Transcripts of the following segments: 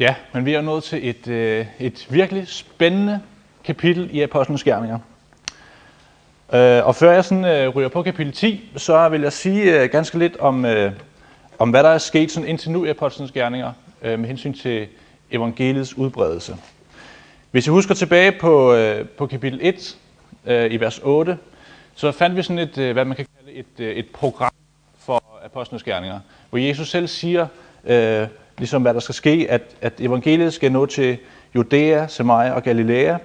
Ja, men vi er nået til et, øh, et virkelig spændende kapitel i Apostlenes Gerninger. Øh, og før jeg sådan, øh, ryger på kapitel 10, så vil jeg sige øh, ganske lidt om, øh, om, hvad der er sket sådan indtil nu i Apostlenes Gerninger øh, med hensyn til evangeliets udbredelse. Hvis I husker tilbage på, øh, på kapitel 1 øh, i vers 8, så fandt vi sådan et, øh, hvad man kan kalde et, øh, et program for Apostlenes Gerninger, hvor Jesus selv siger, øh, ligesom hvad der skal ske, at, at evangeliet skal nå til Judæa, Samaria og Galilea,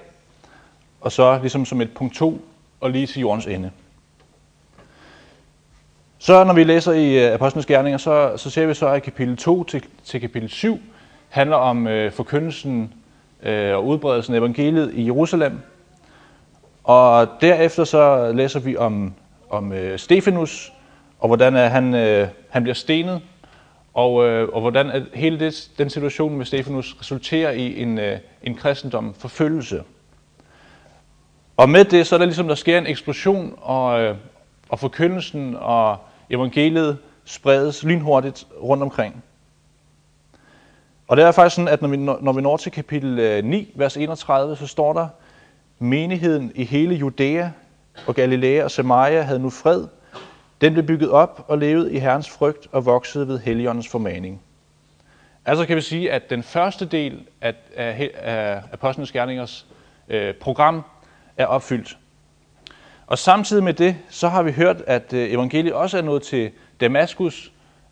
og så ligesom som et punkt 2 og lige til jordens ende. Så når vi læser i øh, Apostlenes Gerninger, så, så ser vi så, at kapitel 2 til, til kapitel 7 handler om øh, forkyndelsen øh, og udbredelsen af evangeliet i Jerusalem. Og derefter så læser vi om, om øh, Stefanus, og hvordan uh, han, øh, han bliver stenet, og, øh, og hvordan at hele det, den situation med Stefanus resulterer i en, øh, en kristendom forfølgelse. Og med det, så er der ligesom, der sker en eksplosion, og, øh, og forkyndelsen og evangeliet spredes lynhurtigt rundt omkring. Og det er faktisk sådan, at når vi, når vi når til kapitel øh, 9, vers 31, så står der, menigheden i hele Judæa og Galilea og Samaria havde nu fred. Den blev bygget op og levede i Herrens frygt og voksede ved Helligåndens formaning. Altså kan vi sige, at den første del af, af, af Apostlenes Gerningers øh, program er opfyldt. Og samtidig med det, så har vi hørt, at øh, evangeliet også er nået til Damaskus,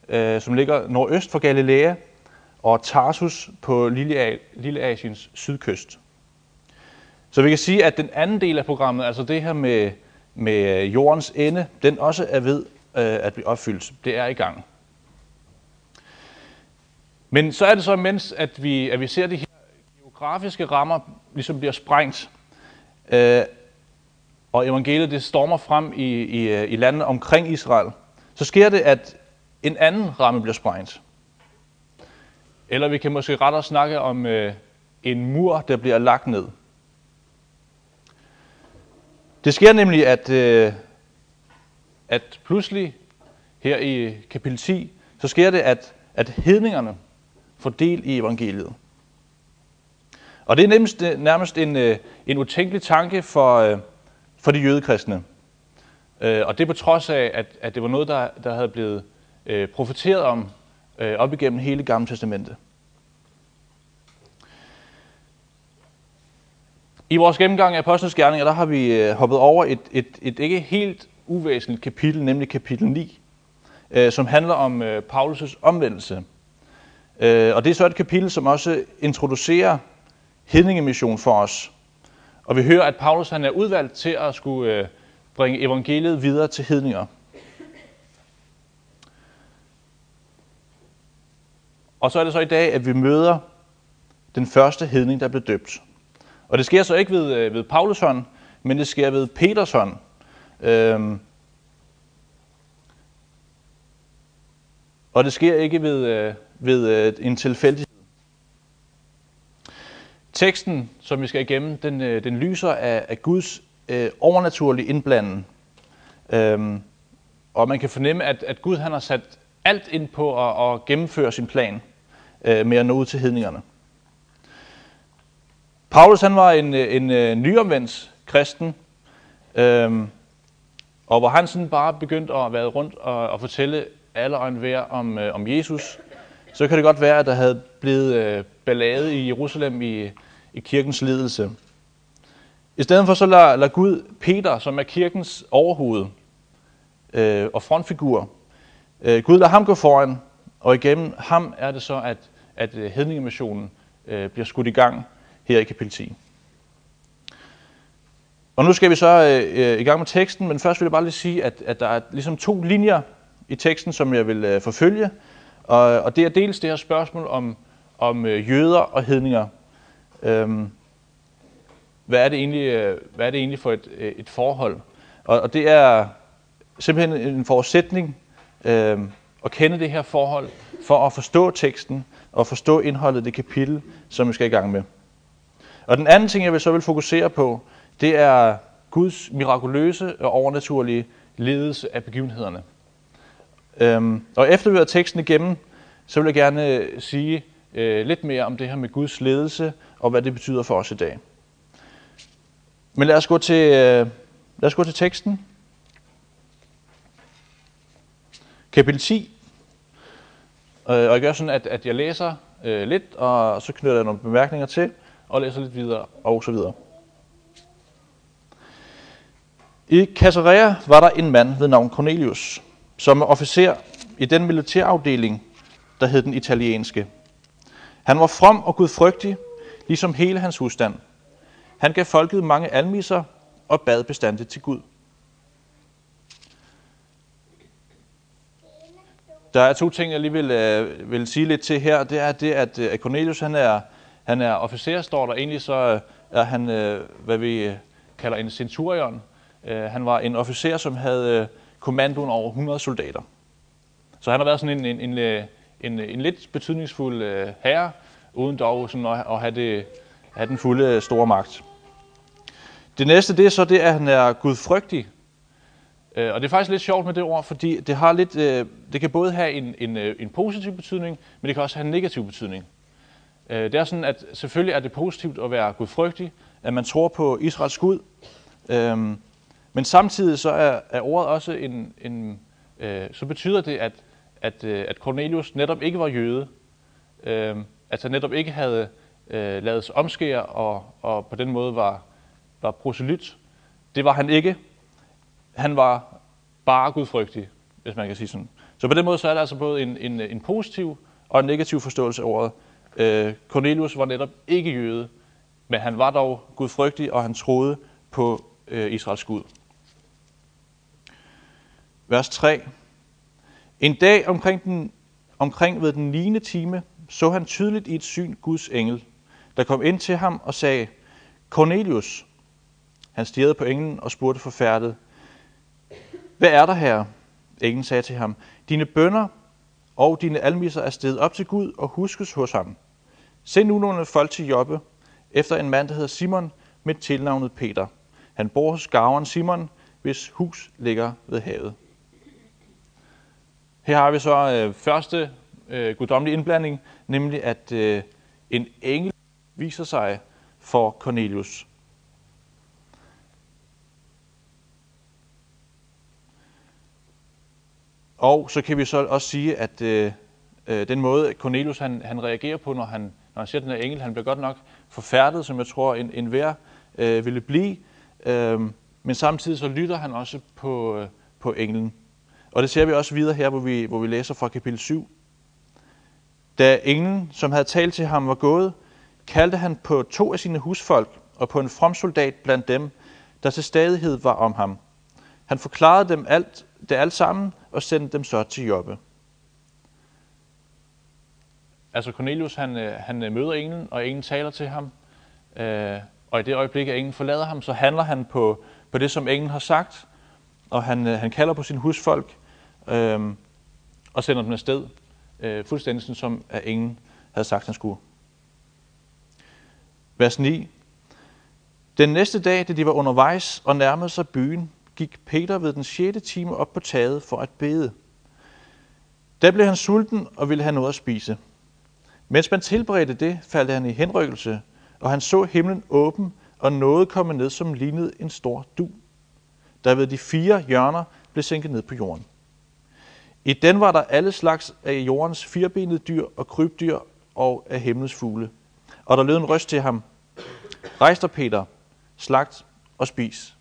øh, som ligger nordøst for Galilea, og Tarsus på Lilleasiens sydkyst. Så vi kan sige, at den anden del af programmet, altså det her med, med øh, jordens ende, den også er ved øh, at blive opfyldt. Det er i gang. Men så er det så, mens at vi, at vi ser de her geografiske rammer ligesom bliver sprængt, øh, og evangeliet det stormer frem i, i, øh, i landet omkring Israel, så sker det, at en anden ramme bliver sprængt. Eller vi kan måske rettere snakke om øh, en mur, der bliver lagt ned. Det sker nemlig, at, øh, at pludselig her i kapitel 10, så sker det, at, at hedningerne får del i evangeliet. Og det er nærmest, øh, nærmest en, øh, en utænkelig tanke for, øh, for de jødekristne. Og det på trods af, at, at det var noget, der, der havde blevet profeteret om op igennem hele Gamle Testamentet. I vores gennemgang af Apostlenes Gerninger, der har vi øh, hoppet over et, et, et ikke helt uvæsentligt kapitel, nemlig kapitel 9, øh, som handler om øh, Paulus' omvendelse. Og det er så et kapitel, som også introducerer hedningemission for os. Og vi hører, at Paulus han er udvalgt til at skulle øh, bringe evangeliet videre til hedninger. Og så er det så i dag, at vi møder den første hedning, der blev døbt. Og det sker så ikke ved, øh, ved Paulus hånd, men det sker ved Peters hånd. Øhm, og det sker ikke ved, øh, ved øh, en tilfældighed. Teksten, som vi skal igennem, den, øh, den lyser af, af Guds øh, overnaturlige indblanden. Øhm, og man kan fornemme, at, at Gud han har sat alt ind på at, at gennemføre sin plan øh, med at nå ud til hedningerne. Paulus han var en, øh, en, en nyomvendt kristen, øhm, og hvor han sådan bare begyndte at være rundt og, og fortælle alle og enhver om, øh, om Jesus, så kan det godt være, at der havde blevet øh, ballade i Jerusalem i, i kirkens ledelse. I stedet for så lader, lader Gud Peter, som er kirkens overhoved øh, og frontfigur, øh, Gud lader ham gå foran, og igennem ham er det så, at, at øh, hedningemissionen øh, bliver skudt i gang her i kapitel 10. Og nu skal vi så øh, i gang med teksten, men først vil jeg bare lige sige, at, at der er ligesom to linjer i teksten, som jeg vil øh, forfølge. Og, og det er dels det her spørgsmål om, om øh, jøder og hedninger. Øhm, hvad, er det egentlig, øh, hvad er det egentlig for et, øh, et forhold? Og, og det er simpelthen en forudsætning øh, at kende det her forhold, for at forstå teksten og forstå indholdet i det kapitel, som vi skal i gang med. Og den anden ting, jeg vil så vil fokusere på, det er Guds mirakuløse og overnaturlige ledelse af begivenhederne. Øhm, og efter vi har teksten igennem, så vil jeg gerne øh, sige øh, lidt mere om det her med Guds ledelse og hvad det betyder for os i dag. Men lad os gå til, øh, lad os gå til teksten. Kapitel 10. Øh, og jeg gør sådan, at, at jeg læser øh, lidt, og så knytter jeg nogle bemærkninger til, og læser lidt videre, og så videre. I Caesarea var der en mand ved navn Cornelius, som er officer i den militærafdeling, der hed den italienske. Han var from og gudfrygtig, ligesom hele hans husstand. Han gav folket mange almiser og bad bestandigt til Gud. Der er to ting, jeg lige vil, øh, vil sige lidt til her. Det er det, at øh, Cornelius han er, han er officer, står der. Egentlig så øh, er han, øh, hvad vi øh, kalder en centurion. Han var en officer, som havde kommandoen over 100 soldater. Så han har været sådan en, en, en, en, en lidt betydningsfuld herre, uden dog sådan at, at have, det, have den fulde store magt. Det næste, det er så det, at han er gudfrygtig. Og det er faktisk lidt sjovt med det ord, fordi det, har lidt, det kan både have en, en, en positiv betydning, men det kan også have en negativ betydning. Øh, det er sådan, at selvfølgelig er det positivt at være gudfrygtig, at man tror på Israels Gud, øhm, men samtidig så er, er ordet også en, en øh, så betyder det, at, at, øh, at Cornelius netop ikke var jøde, at han netop ikke havde lavet sig omskære og, og på den måde var, var proselyt. Det var han ikke, han var bare gudfrygtig, hvis man kan sige sådan. Så på den måde så er der altså både en, en, en positiv og en negativ forståelse af ordet. Øh, Cornelius var netop ikke jøde, men han var dog gudfrygtig, og han troede på øh, Israels Gud. Vers 3. En dag omkring, den, omkring ved den 9. time så han tydeligt i et syn Guds engel, der kom ind til ham og sagde, Cornelius. Han stirrede på englen og spurgte forfærdet, hvad er der her? Englen sagde til ham, dine bønder og dine almiser er steget op til Gud og huskes hos ham. Send nu nogle folk til Joppe efter en mand, der hedder Simon, med tilnavnet Peter. Han bor hos gaveren Simon, hvis hus ligger ved havet. Her har vi så øh, første øh, guddommelige indblanding, nemlig at øh, en engel viser sig for Cornelius. Og så kan vi så også sige, at øh, øh den måde Cornelius han, han reagerer på, når han, når han ser den her engel, han bliver godt nok forfærdet, som jeg tror en, en hver øh, ville blive. Øh, men samtidig så lytter han også på, øh, på englen. Og det ser vi også videre her, hvor vi, hvor vi læser fra kapitel 7. Da englen, som havde talt til ham, var gået, kaldte han på to af sine husfolk og på en from soldat blandt dem, der til stadighed var om ham. Han forklarede dem alt, det alt sammen, og sendte dem så til Jobbe. Altså Cornelius, han, øh, han øh, møder englen, og englen taler til ham. Øh, og i det øjeblik, at englen forlader ham, så handler han på, på det, som englen har sagt. Og han, øh, han kalder på sin husfolk øh, og sender dem afsted. Øh, fuldstændig sådan, som at englen havde sagt, han skulle. Vers 9. Den næste dag, da de var undervejs og nærmede sig byen, gik Peter ved den 6. time op på taget for at bede. Da blev han sulten og ville have noget at spise. Mens man tilberedte det, faldt han i henrykkelse, og han så himlen åben, og noget komme ned, som lignede en stor du, der ved de fire hjørner blev sænket ned på jorden. I den var der alle slags af jordens firbenede dyr og krybdyr og af himlens fugle. Og der lød en røst til ham. Rejs dig, Peter, slagt og spis.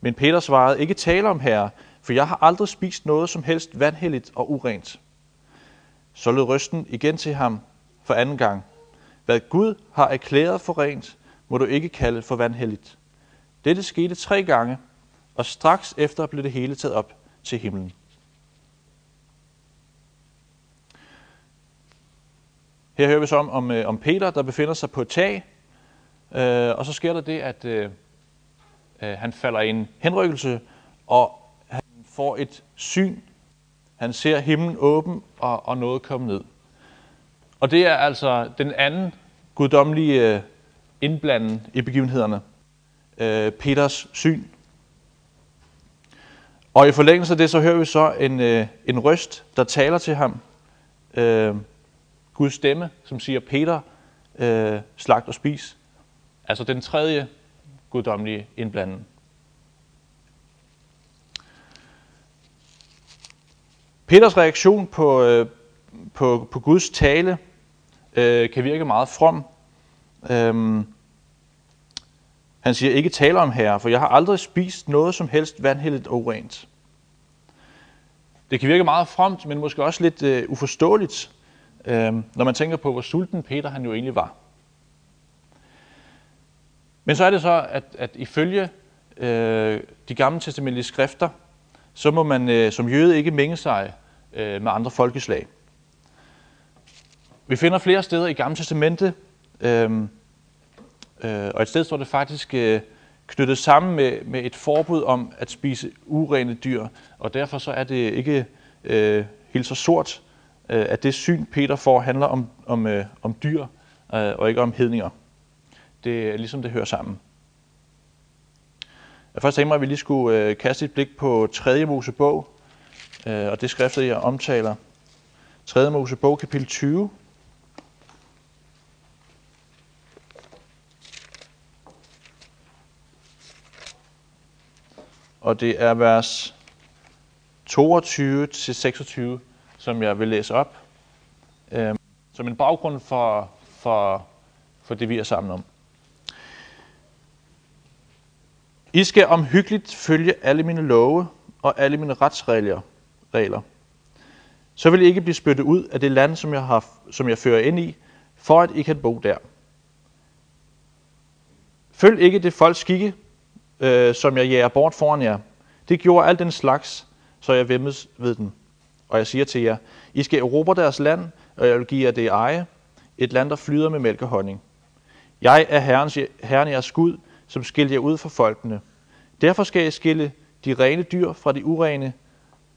Men Peter svarede, ikke tale om herre, for jeg har aldrig spist noget som helst vandhelligt og urent. Så lød røsten igen til ham for anden gang. Hvad Gud har erklæret for rent, må du ikke kalde for vandhelligt. Dette skete tre gange, og straks efter blev det hele taget op til himlen. Her hører vi så om, om, øh, om Peter, der befinder sig på et tag, øh, og så sker der det, at Øh, øh han falder i en henrykkelse, og han får et syn. Han ser himlen åben, og, og noget komme ned. Og det er altså den anden guddommelige øh, indblanden i begivenhederne. Øh, Peters syn. Og i forlængelse af det, så hører vi så en, øh, en røst, der taler til ham. Øh, Guds stemme, som siger, Peter, øh, slagt og spis. Altså den tredje guddommelige indblanden. Peters reaktion på, øh, på, på Guds tale øh, kan virke meget from. Øhm, han siger, ikke tale om herre, for jeg har aldrig spist noget som helst vandhældet og urent. Det kan virke meget fromt, men måske også lidt øh, uforståeligt, øh, når man tænker på, hvor sulten Peter han jo egentlig var. Men så er det så, at, at ifølge øh, de gamle testamentlige skrifter, så må man øh, som jøde ikke mænge sig øh, med andre folkeslag. Vi finder flere steder i Gamle Testamente, øh, øh, og et sted står det faktisk øh, knyttet sammen med, med et forbud om at spise urene dyr, og derfor så er det ikke øh, helt så sort, øh, at det syn, Peter får, handler om, om, øh, om dyr øh, og ikke om hedninger. Det er ligesom det hører sammen. Jeg først tænkte mig, at vi lige skulle øh, kaste et blik på 3. Mosebog, øh, og det skriftet, jeg omtaler. 3. Mosebog, kapitel 20. Og det er vers 22-26, som jeg vil læse op, øh, som en baggrund for, for, for det, vi er sammen om. I skal omhyggeligt følge alle mine love og alle mine retsregler. Regler. Så vil I ikke blive spyttet ud af det land, som jeg, har, som jeg fører ind i, for at I kan bo der. Følg ikke det folks skikke, øh, som jeg jager bort foran jer. Det gjorde alt den slags, så jeg vemmes ved den. Og jeg siger til jer, I skal erobre deres land, og jeg vil give jer det eje, et land, der flyder med mælk og honning. Jeg er herrens, herren jeres Gud, som skilte jer ud fra folkene. Derfor skal jeg skille de rene dyr fra de urene,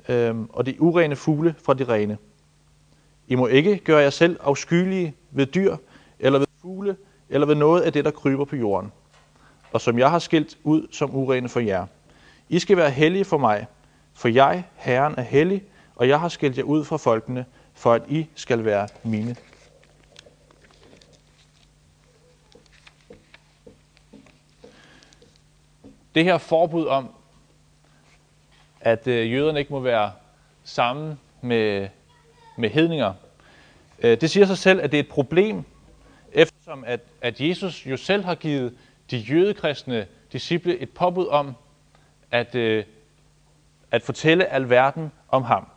øhm, og de urene fugle fra de rene. I må ikke gøre jer selv afskyelige ved dyr, eller ved fugle, eller ved noget af det, der kryber på jorden, og som jeg har skilt ud som urene for jer. I skal være hellige for mig, for jeg, Herren, er hellig, og jeg har skilt jer ud fra folkene, for at I skal være mine. Det her forbud om, at øh, jøderne ikke må være sammen med, med hedninger, øh, det siger sig selv, at det er et problem, eftersom at, at Jesus jo selv har givet de jødekristne disciple et påbud om at, øh, at fortælle alverden om ham.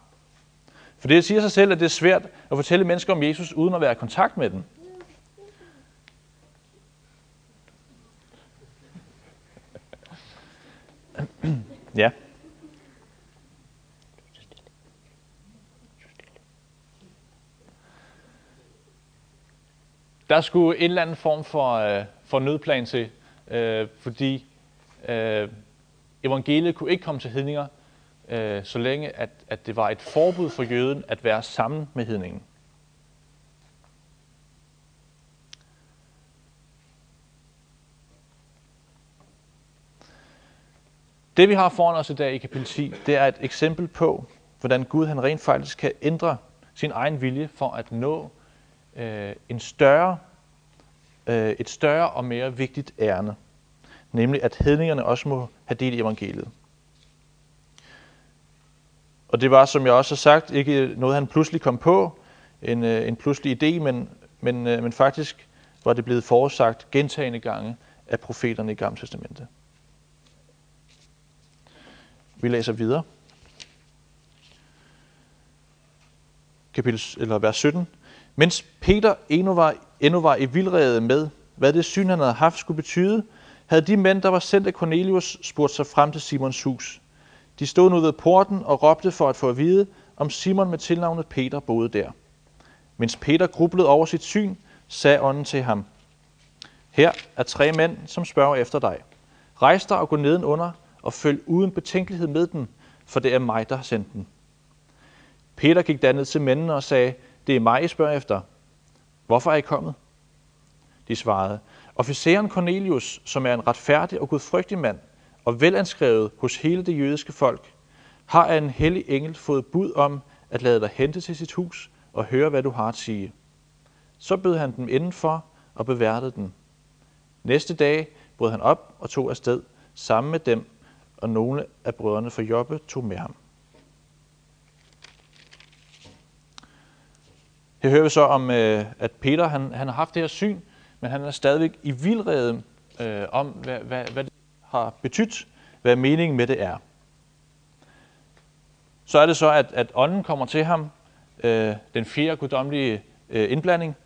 For det siger sig selv, at det er svært at fortælle mennesker om Jesus, uden at være i kontakt med dem. Ja. Der skulle en eller anden form for, øh, for nødplan til, øh, fordi øh, evangeliet kunne ikke komme til hedninger, øh, så længe at, at det var et forbud for jøden at være sammen med hedningen. Det vi har foran os i dag i kapitel 10, det er et eksempel på, hvordan Gud han rent faktisk kan ændre sin egen vilje for at nå øh, en større, øh, et større og mere vigtigt ærne, nemlig at hedningerne også må have del i evangeliet. Og det var, som jeg også har sagt, ikke noget, han pludselig kom på, en, øh, en pludselig idé, men, men, øh, men faktisk var det blevet forudsagt gentagende gange af profeterne i Gamle Testamentet. Vi læser videre. Kapitel, eller vers 17. Mens Peter endnu var, endnu var i vildrede med, hvad det syn, han havde haft, skulle betyde, havde de mænd, der var sendt af Cornelius, spurgt sig frem til Simons hus. De stod nu ved porten og råbte for at få at vide, om Simon med tilnavnet Peter boede der. Mens Peter grublede over sit syn, sagde ånden til ham, Her er tre mænd, som spørger efter dig. Rejs dig og gå nedenunder og følg uden betænkelighed med den, for det er mig, der har sendt den. Peter gik ned til mændene og sagde, det er mig, I spørger efter. Hvorfor er I kommet? De svarede, officeren Cornelius, som er en retfærdig og gudfrygtig mand, og velanskrevet hos hele det jødiske folk, har af en hellig engel fået bud om at lade dig hente til sit hus og høre, hvad du har at sige. Så bød han dem indenfor og beværtede den. Næste dag brød han op og tog afsted sammen med dem, og nogle af brødrene fra Jobbe tog med ham. Her hører vi så om, øh, at Peter han, han har haft det her syn, men han er stadigvæk i vildrede øh, om, hvad, hvad, hvad det har betydt, hvad meningen med det er. Så er det så, at, at ånden kommer til ham, øh, den fjerde guddommelige øh, indblanding,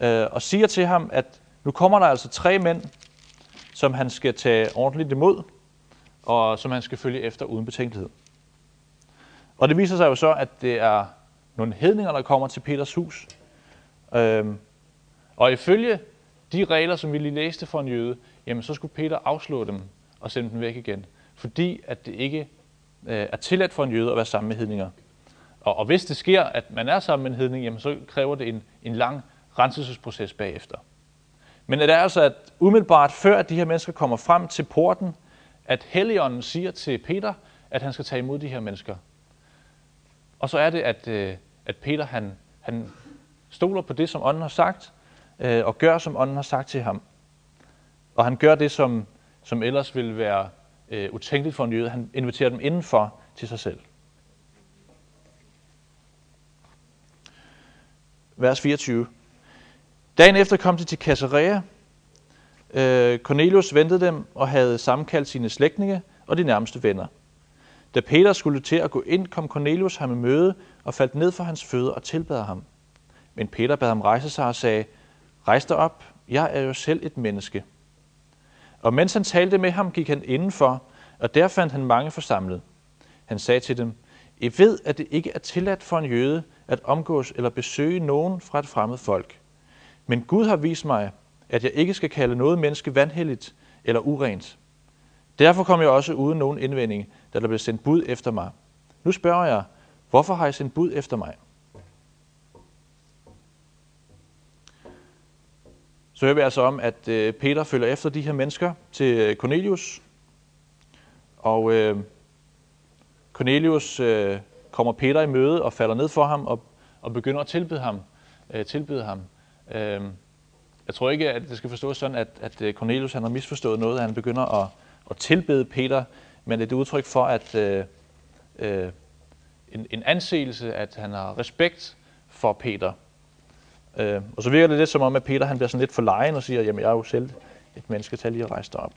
øh, og siger til ham, at nu kommer der altså tre mænd, som han skal tage ordentligt imod, og som han skal følge efter uden betænkelighed. Og det viser sig jo så, at det er nogle hedninger, der kommer til Peters hus. Øhm, og ifølge de regler, som vi lige læste for en jøde, jamen så skulle Peter afslå dem og sende dem væk igen. Fordi at det ikke øh, er tilladt for en jøde at være sammen med hedninger. Og, og hvis det sker, at man er sammen med en hedning, jamen så kræver det en, en lang renselsesproces bagefter. Men det er altså, at umiddelbart før at de her mennesker kommer frem til porten, at Helligånden siger til Peter, at han skal tage imod de her mennesker. Og så er det, at, øh, at Peter han, han stoler på det, som ånden har sagt, øh, og gør, som ånden har sagt til ham. Og han gør det, som, som ellers ville være øh, utænkeligt for en jøde. Han inviterer dem indenfor til sig selv. Vers 24. Dagen efter kom de til Caesarea. Øh, Cornelius ventede dem og havde sammenkaldt sine slægtninge og de nærmeste venner. Da Peter skulle til at gå ind, kom Cornelius ham i møde og faldt ned for hans fødder og tilbad ham. Men Peter bad ham rejse sig og sagde, Rejs dig op, jeg er jo selv et menneske. Og mens han talte med ham, gik han indenfor, og der fandt han mange forsamlet. Han sagde til dem, I ved, at det ikke er tilladt for en jøde at omgås eller besøge nogen fra et fremmed folk. Men Gud har vist mig, at jeg ikke skal kalde noget menneske vanhelligt eller urent. Derfor kom jeg også uden nogen indvending, da der blev sendt bud efter mig. Nu spørger jeg, hvorfor har I sendt bud efter mig? Så hører vi altså om, at øh, Peter følger efter de her mennesker til øh, Cornelius. Og øh, Cornelius øh, kommer Peter i møde og falder ned for ham og, og begynder at tilbede ham. Øh, tilbede ham. Øh, jeg tror ikke, at det skal forstås sådan, at, at øh, Cornelius han har misforstået noget, at han begynder at, at tilbede Peter, men det er et udtryk for, at øh, øh, en, en anseelse, at han har respekt for Peter. Øh, og så virker det lidt som om, at Peter han bliver sådan lidt for lejen og siger, jamen jeg er jo selv et menneske, til lige at rejse dig op.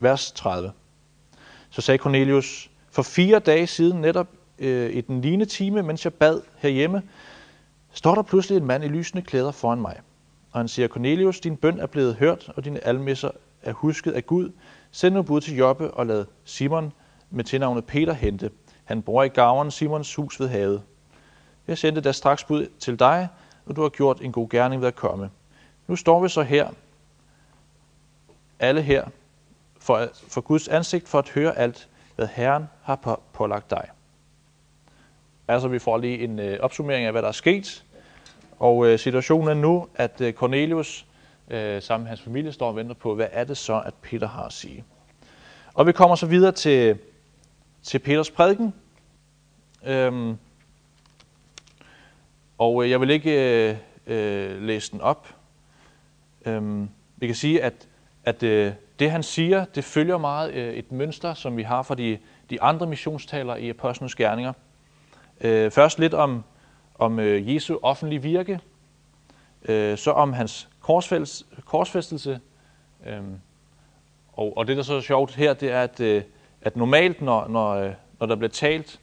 Vers 30. Så sagde Cornelius, for fire dage siden, netop øh, i den lignende time, mens jeg bad herhjemme, står der pludselig en mand i lysende klæder foran mig. Og han siger, Cornelius, din bøn er blevet hørt, og dine almisser er husket af Gud. Send nu bud til Joppe og lad Simon med tilnavnet Peter hente. Han bor i gaveren Simons hus ved havet. Jeg sendte da straks bud til dig, og du har gjort en god gerning ved at komme. Nu står vi så her, alle her, for, for Guds ansigt for at høre alt, hvad Herren har på, pålagt dig. Altså, vi får lige en øh, opsummering af, hvad der er sket. Og øh, situationen er nu, at øh, Cornelius øh, sammen med hans familie står og venter på, hvad er det så, at Peter har at sige. Og vi kommer så videre til, til Peters prædiken. Øhm, og øh, jeg vil ikke øh, øh, læse den op. Øhm, vi kan sige, at, at øh, det han siger, det følger meget øh, et mønster, som vi har fra de, de andre missionstalere i Apostlenes Gerninger. Øh, først lidt om, om øh, Jesu offentlige virke, øh, så om hans korsfæstelse. Øh, og, og det, der så er sjovt her, det er, at, øh, at normalt, når, når, øh, når der bliver talt,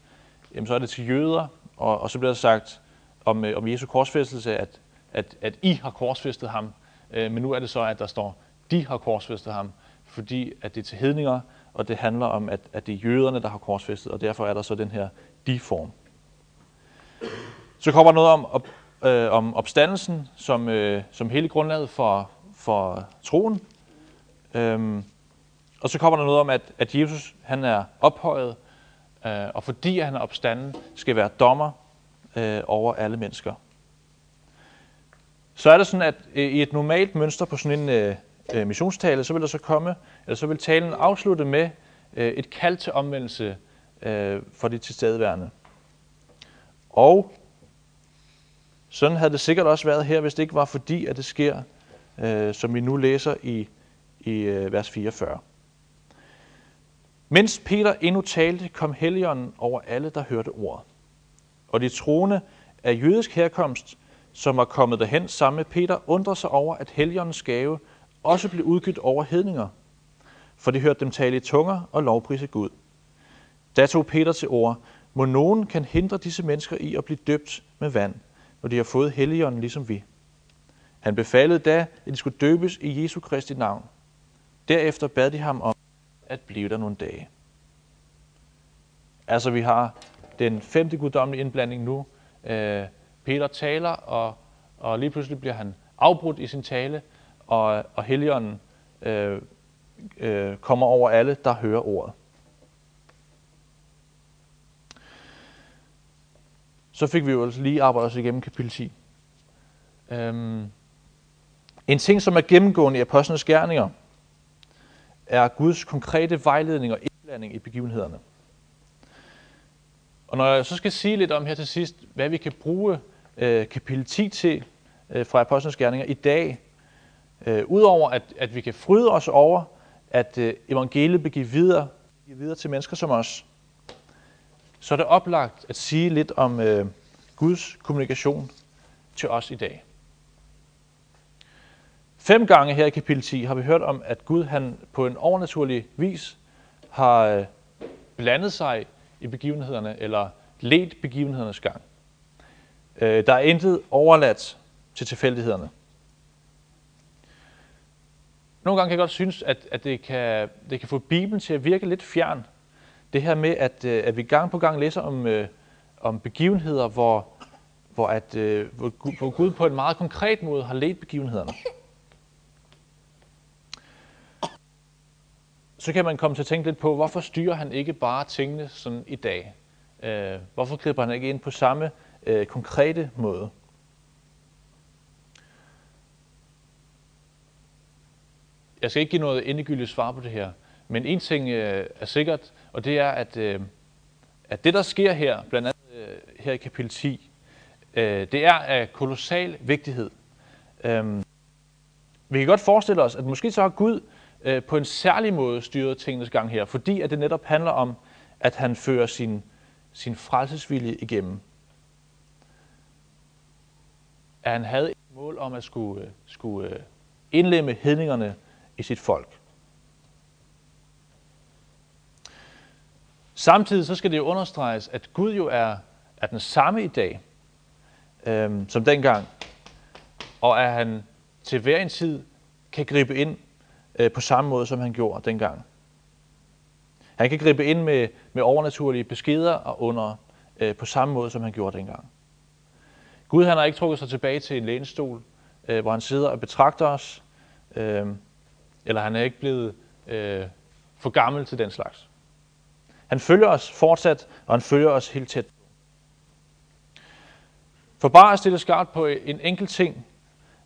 jamen, så er det til jøder, og, og så bliver der sagt om, øh, om Jesu korsfæstelse, at, at, at I har korsfæstet ham. Øh, men nu er det så, at der står, de har korsfæstet ham, fordi at det er til hedninger, og det handler om, at, at det er jøderne, der har korsfæstet, og derfor er der så den her de-form. Så kommer der noget om, op, øh, om opstandelsen som, øh, som hele grundlaget for, for troen. Øhm, og så kommer der noget om, at, at Jesus han er ophøjet, øh, og fordi han er opstanden, skal være dommer øh, over alle mennesker. Så er det sådan, at øh, i et normalt mønster på sådan en øh, øh missionstale, så vil der så komme, eller så vil talen afslutte med øh, et kald til omvendelse øh, for de tilstedeværende. Og sådan havde det sikkert også været her, hvis det ikke var fordi, at det sker, øh, som vi nu læser i, i øh, vers 44. Mens Peter endnu talte, kom Helligånden over alle, der hørte ordet. Og de troende af jødisk herkomst, som var kommet derhen sammen med Peter, undrede sig over, at Helligåndens gave også blev udgivet over hedninger, for de hørte dem tale i tunger og lovprise Gud. Da tog Peter til ord, må nogen kan hindre disse mennesker i at blive døbt med vand, når de har fået Helligånden ligesom vi. Han befalede da, at de skulle døbes i Jesu Kristi navn. Derefter bad de ham om at blive der nogle dage. Altså vi har den femte guddommelige indblanding nu. Øh, Peter taler, og, og lige pludselig bliver han afbrudt i sin tale, og, og Helligånden øh, øh, kommer over alle, der hører ordet. Så fik vi jo altså lige arbejdet os igennem kapitel 10. Øhm, en ting, som er gennemgående i apostlenes gerninger, er Guds konkrete vejledning og indblanding i begivenhederne. Og når jeg så skal sige lidt om her til sidst, hvad vi kan bruge øh, kapitel 10 til øh, fra apostlenes gerninger i dag, øh, udover at, at vi kan fryde os over, at øh, evangeliet bliver givet videre, videre til mennesker som os, så er det oplagt at sige lidt om øh, Guds kommunikation til os i dag. Fem gange her i kapitel 10 har vi hørt om, at Gud han på en overnaturlig vis har øh, blandet sig i begivenhederne, eller let begivenhedernes gang. Øh, der er intet overladt til tilfældighederne. Nogle gange kan jeg godt synes, at, at det, kan, det kan få Bibelen til at virke lidt fjern. Det her med, at, øh, at vi gang på gang læser om, øh, om begivenheder, hvor, hvor, at, øh, hvor Gud på en meget konkret måde har ledt begivenhederne. Så kan man komme til at tænke lidt på, hvorfor styrer han ikke bare tingene sådan i dag? Øh, hvorfor griber han ikke ind på samme øh, konkrete måde? Jeg skal ikke give noget endegyldigt svar på det her, men en ting øh, er sikkert, og det er, at, øh, at det, der sker her, blandt andet øh, her i kapitel 10, øh, det er af kolossal vigtighed. Øh, vi kan godt forestille os, at måske så har Gud øh, på en særlig måde styret tingenes gang her, fordi at det netop handler om, at han fører sin, sin frelsesvilje igennem. At han havde et mål om at skulle, øh, skulle øh, indlemme hedningerne i sit folk. Samtidig så skal det jo understreges, at Gud jo er, er den samme i dag, øhm, som dengang, og at han til hver en tid kan gribe ind øh, på samme måde, som han gjorde dengang. Han kan gribe ind med, med overnaturlige beskeder og under øh, på samme måde, som han gjorde dengang. Gud han har ikke trukket sig tilbage til en lænestol, øh, hvor han sidder og betragter os, øh, eller han er ikke blevet øh, for gammel til den slags. Han følger os fortsat, og han følger os helt tæt. For bare at stille skarpt på en enkelt ting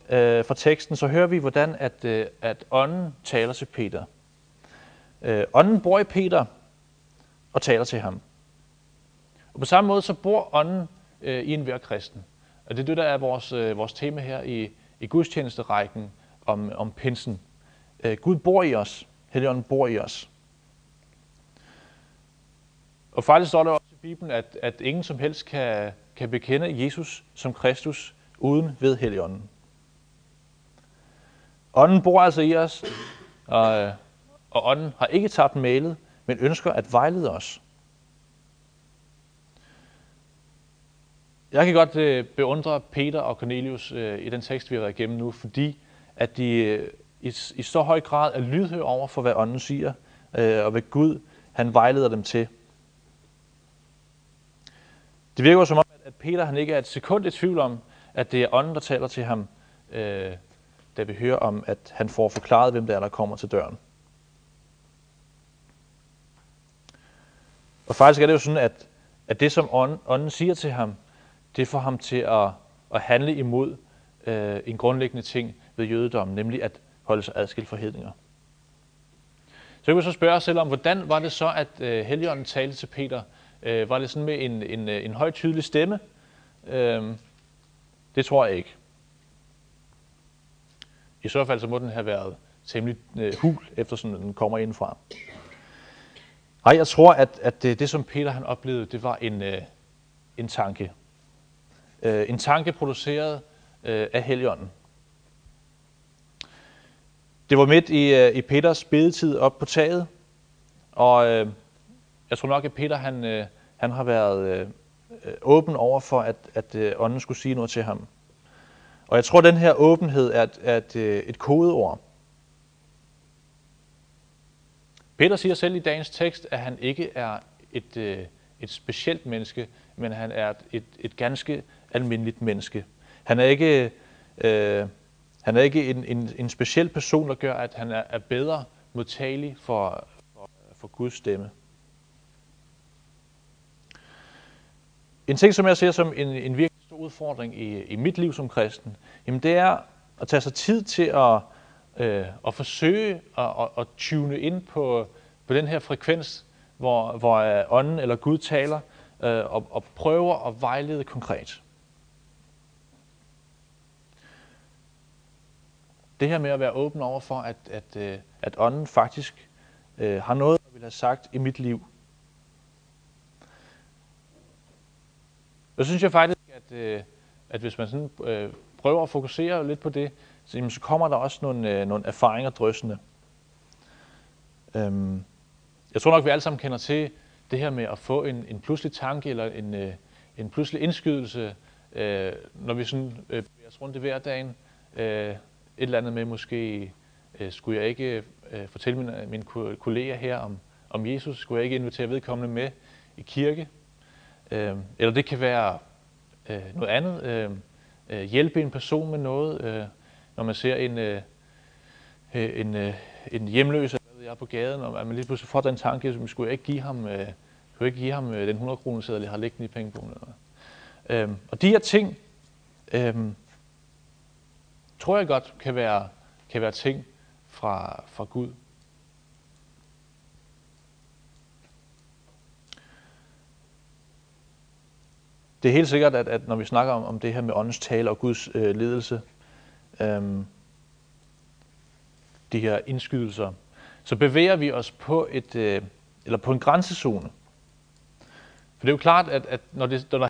øh, fra teksten, så hører vi, hvordan at, øh, at ånden taler til Peter. Øh, ånden bor i Peter og taler til ham. Og på samme måde så bor ånden øh, i enhver kristen. Og det er det, der er vores, øh, vores tema her i, i gudstjenesterækken om, om pinsen. Øh, Gud bor i os. Helligånden bor i os. Og faktisk står der også i Bibelen, at, at ingen som helst kan, kan bekende Jesus som Kristus uden ved Helligånden. Ånden bor altså i os, og, øh, og ånden har ikke tabt malet, men ønsker at vejlede os. Jeg kan godt øh, beundre Peter og Cornelius øh, i den tekst, vi har været igennem nu, fordi at de øh, i, i så høj grad er lydhør over for, hvad ånden siger, øh, og hvad Gud han vejleder dem til. Det virker som om, at Peter han ikke er et sekund i tvivl om, at det er ånden, der taler til ham, øh, da vi hører om, at han får forklaret, hvem det er, der kommer til døren. Og faktisk er det jo sådan, at, at det, som ånden, ånden siger til ham, det får ham til at, at handle imod øh, en grundlæggende ting ved jødedommen, nemlig at holde sig adskilt fra hedninger. Så kan vi så spørge os selv om, hvordan var det så, at øh, Helligånden talte til Peter? Øh, var det sådan med en, en, øh, en høj, tydelig stemme? Øh, det tror jeg ikke. I så fald så må den have været temmelig øh, hul, eftersom den kommer indfra. Nej, jeg tror, at, at det, det, som Peter han oplevede, det var en, øh, en tanke. Øh, en tanke produceret øh, af Helligånden. Det var midt i, øh, i Peters bedetid op på taget, og øh, jeg tror nok, at Peter han, øh, han har været øh, øh, åben over for, at, at øh, ånden skulle sige noget til ham. Og jeg tror, at den her åbenhed er et, er et, øh, et kodeord. Peter siger selv i dagens tekst, at han ikke er et, øh, et specielt menneske, men han er et, et, et ganske almindeligt menneske. Han er ikke, øh, han er ikke en, en, en speciel person, der gør, at han er, er bedre modtagelig for, for, for Guds stemme. En ting, som jeg ser som en, en virkelig stor udfordring i, i mit liv som kristen, jamen det er at tage sig tid til at, øh, at forsøge at, at, at tune ind på, på den her frekvens, hvor, hvor øh, ånden eller Gud taler, øh, og, og prøver at vejlede konkret. Det her med at være åben over for, at, at, øh, at ånden faktisk øh, har noget, at vil have sagt i mit liv. Så synes jeg faktisk, at, øh, at hvis man sådan, øh, prøver at fokusere lidt på det, så, jamen, så kommer der også nogle, øh, nogle erfaringer drøsende. Øhm, jeg tror nok, vi alle sammen kender til det her med at få en, en pludselig tanke eller en, øh, en pludselig indskydelse, øh, når vi sådan øh, bevæger os rundt i hverdagen. Øh, et eller andet med måske, øh, skulle jeg ikke øh, fortælle mine, øh, mine kolleger her om, om Jesus? Skulle jeg ikke invitere vedkommende med i kirke? Øh, eller det kan være øh, noget andet. Øhm, øh, hjælpe en person med noget, øh, når man ser en, øh, øh en, øh, en hjemløs jeg på gaden, og at man lige pludselig får den tanke, at skulle ikke give ham, øh, skulle ikke give ham øh, den 100 kroner seddel, jeg har liggende i pengebogen. Eller øhm, og de her ting, øhm, tror jeg godt kan være, kan være ting fra, fra Gud. Det er helt sikkert, at, at når vi snakker om, om det her med åndens tale og Guds øh, ledelse, øhm, de her indskydelser, så bevæger vi os på, et, øh, eller på en grænsezone. For det er jo klart, at, at når, det, når der